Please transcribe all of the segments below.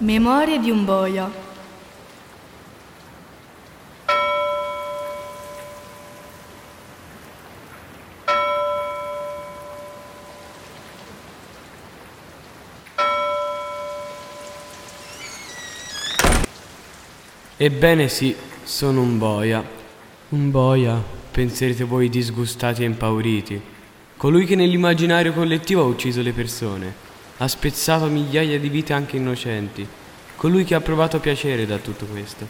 Memorie di un boia. Ebbene sì, sono un boia. Un boia, penserete voi disgustati e impauriti. Colui che nell'immaginario collettivo ha ucciso le persone, ha spezzato migliaia di vite anche innocenti. Colui che ha provato piacere da tutto questo.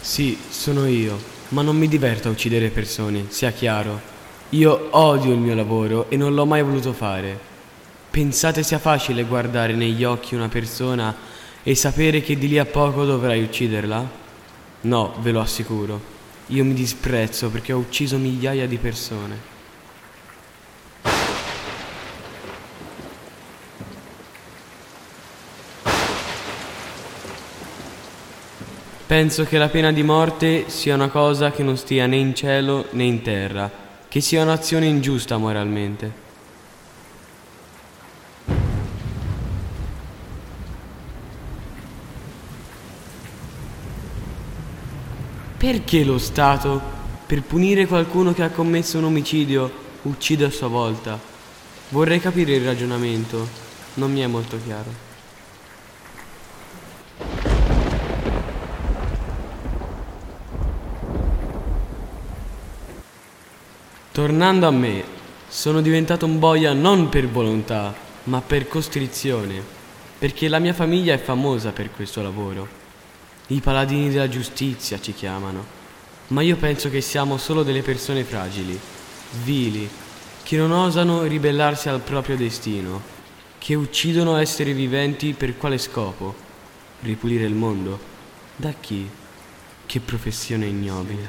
Sì, sono io, ma non mi diverto a uccidere persone, sia chiaro. Io odio il mio lavoro e non l'ho mai voluto fare. Pensate sia facile guardare negli occhi una persona e sapere che di lì a poco dovrai ucciderla? No, ve lo assicuro. Io mi disprezzo perché ho ucciso migliaia di persone. Penso che la pena di morte sia una cosa che non stia né in cielo né in terra, che sia un'azione ingiusta moralmente. Perché lo Stato, per punire qualcuno che ha commesso un omicidio, uccide a sua volta? Vorrei capire il ragionamento, non mi è molto chiaro. Tornando a me, sono diventato un boia non per volontà, ma per costrizione, perché la mia famiglia è famosa per questo lavoro. I paladini della giustizia ci chiamano, ma io penso che siamo solo delle persone fragili, vili, che non osano ribellarsi al proprio destino, che uccidono esseri viventi per quale scopo? Ripulire il mondo? Da chi? Che professione ignobile.